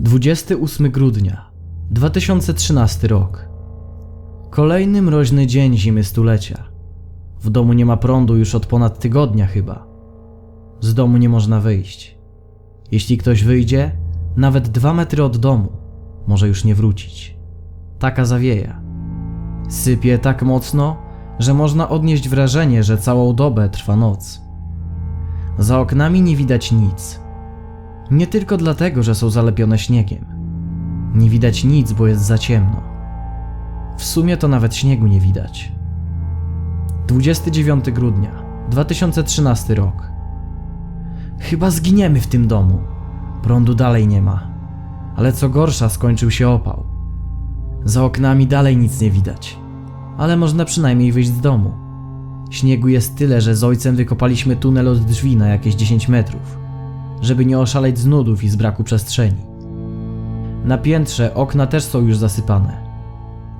28 grudnia 2013 rok. Kolejny mroźny dzień zimy stulecia. W domu nie ma prądu już od ponad tygodnia chyba. Z domu nie można wyjść. Jeśli ktoś wyjdzie, nawet dwa metry od domu, może już nie wrócić. Taka zawieja. Sypie tak mocno, że można odnieść wrażenie, że całą dobę trwa noc. Za oknami nie widać nic. Nie tylko dlatego, że są zalepione śniegiem. Nie widać nic, bo jest za ciemno. W sumie to nawet śniegu nie widać. 29 grudnia 2013 rok. Chyba zginiemy w tym domu. Prądu dalej nie ma. Ale co gorsza, skończył się opał. Za oknami dalej nic nie widać. Ale można przynajmniej wyjść z domu. Śniegu jest tyle, że z ojcem wykopaliśmy tunel od drzwi na jakieś 10 metrów, żeby nie oszaleć z nudów i z braku przestrzeni. Na piętrze okna też są już zasypane.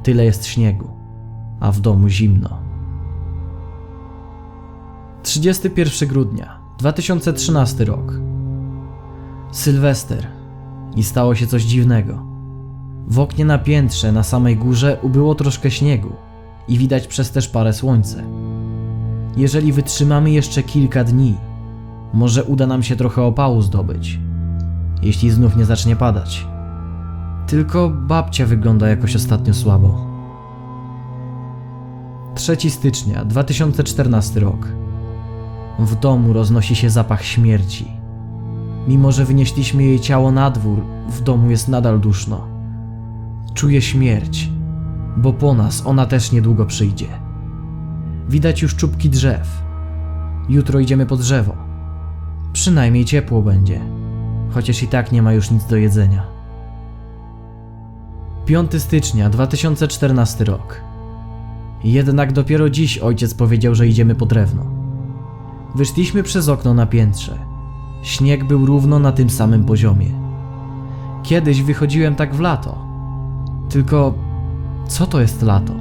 Tyle jest śniegu, a w domu zimno. 31 grudnia 2013 rok. Sylwester. I stało się coś dziwnego. W oknie na piętrze na samej górze ubyło troszkę śniegu i widać przez też parę słońce. Jeżeli wytrzymamy jeszcze kilka dni, może uda nam się trochę opału zdobyć. Jeśli znów nie zacznie padać. Tylko babcia wygląda jakoś ostatnio słabo. 3 stycznia 2014 rok. W domu roznosi się zapach śmierci. Mimo, że wynieśliśmy jej ciało na dwór, w domu jest nadal duszno. Czuję śmierć, bo po nas ona też niedługo przyjdzie. Widać już czubki drzew. Jutro idziemy po drzewo. Przynajmniej ciepło będzie, chociaż i tak nie ma już nic do jedzenia. 5 stycznia 2014 rok. Jednak dopiero dziś ojciec powiedział, że idziemy po drewno. Wyszliśmy przez okno na piętrze. Śnieg był równo na tym samym poziomie. Kiedyś wychodziłem tak w lato. Tylko co to jest lato?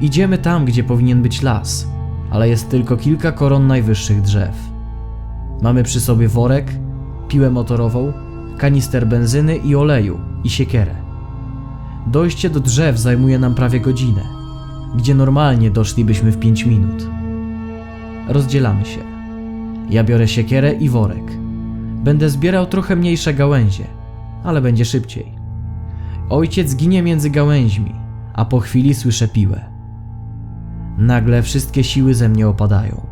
Idziemy tam, gdzie powinien być las, ale jest tylko kilka koron najwyższych drzew. Mamy przy sobie worek, piłę motorową, kanister benzyny i oleju i siekierę. Dojście do drzew zajmuje nam prawie godzinę, gdzie normalnie doszlibyśmy w 5 minut. Rozdzielamy się. Ja biorę siekierę i worek. Będę zbierał trochę mniejsze gałęzie, ale będzie szybciej. Ojciec ginie między gałęźmi, a po chwili słyszę piłę. Nagle wszystkie siły ze mnie opadają.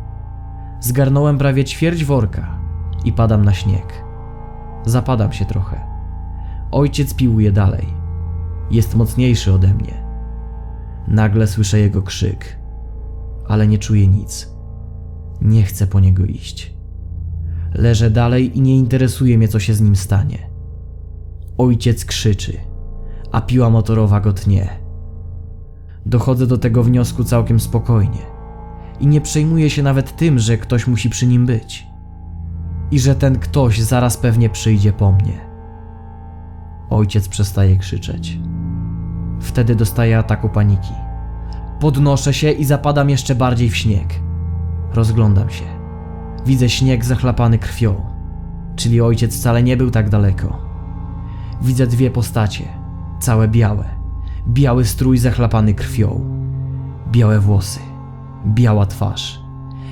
Zgarnąłem prawie ćwierć worka i padam na śnieg. Zapadam się trochę. Ojciec piłuje dalej. Jest mocniejszy ode mnie. Nagle słyszę jego krzyk, ale nie czuję nic. Nie chcę po niego iść. Leżę dalej i nie interesuje mnie, co się z nim stanie. Ojciec krzyczy, a piła motorowa go tnie. Dochodzę do tego wniosku całkiem spokojnie i nie przejmuję się nawet tym, że ktoś musi przy nim być. I że ten ktoś zaraz pewnie przyjdzie po mnie. Ojciec przestaje krzyczeć. Wtedy dostaję ataku paniki. Podnoszę się i zapadam jeszcze bardziej w śnieg. Rozglądam się. Widzę śnieg zachlapany krwią, czyli ojciec wcale nie był tak daleko. Widzę dwie postacie, całe białe. Biały strój zachlapany krwią, białe włosy, biała twarz.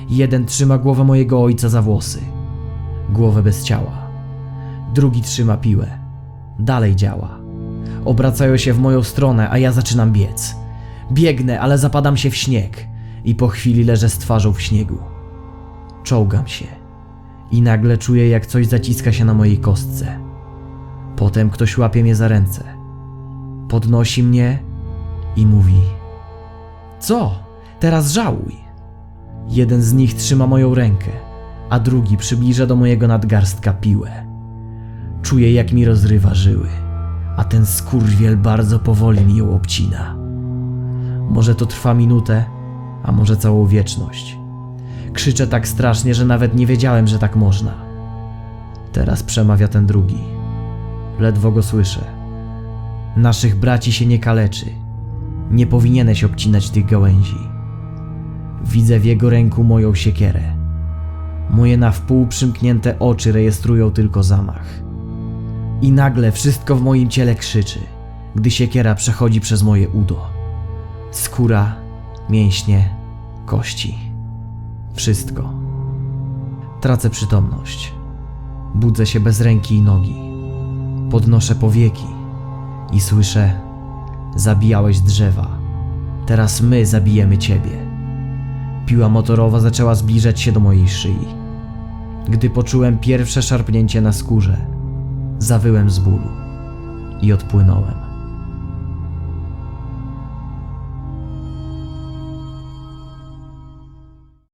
Jeden trzyma głowę mojego ojca za włosy, głowę bez ciała. Drugi trzyma piłę. Dalej działa. Obracają się w moją stronę, a ja zaczynam biec. Biegnę, ale zapadam się w śnieg i po chwili leżę z twarzą w śniegu. Czołgam się i nagle czuję, jak coś zaciska się na mojej kostce. Potem ktoś łapie mnie za ręce. Podnosi mnie i mówi: Co? Teraz żałuj. Jeden z nich trzyma moją rękę, a drugi przybliża do mojego nadgarstka piłę. Czuję, jak mi rozrywa żyły, a ten skurwiel bardzo powoli mi ją obcina. Może to trwa minutę, a może całą wieczność. Krzyczę tak strasznie, że nawet nie wiedziałem, że tak można. Teraz przemawia ten drugi. Ledwo go słyszę. Naszych braci się nie kaleczy. Nie powinieneś obcinać tych gałęzi. Widzę w jego ręku moją siekierę. Moje na wpół przymknięte oczy rejestrują tylko zamach. I nagle wszystko w moim ciele krzyczy, gdy siekiera przechodzi przez moje udo. Skóra, mięśnie, kości. Wszystko. Tracę przytomność. Budzę się bez ręki i nogi. Podnoszę powieki i słyszę: Zabijałeś drzewa. Teraz my zabijemy ciebie. Piła motorowa zaczęła zbliżać się do mojej szyi. Gdy poczułem pierwsze szarpnięcie na skórze, zawyłem z bólu i odpłynąłem.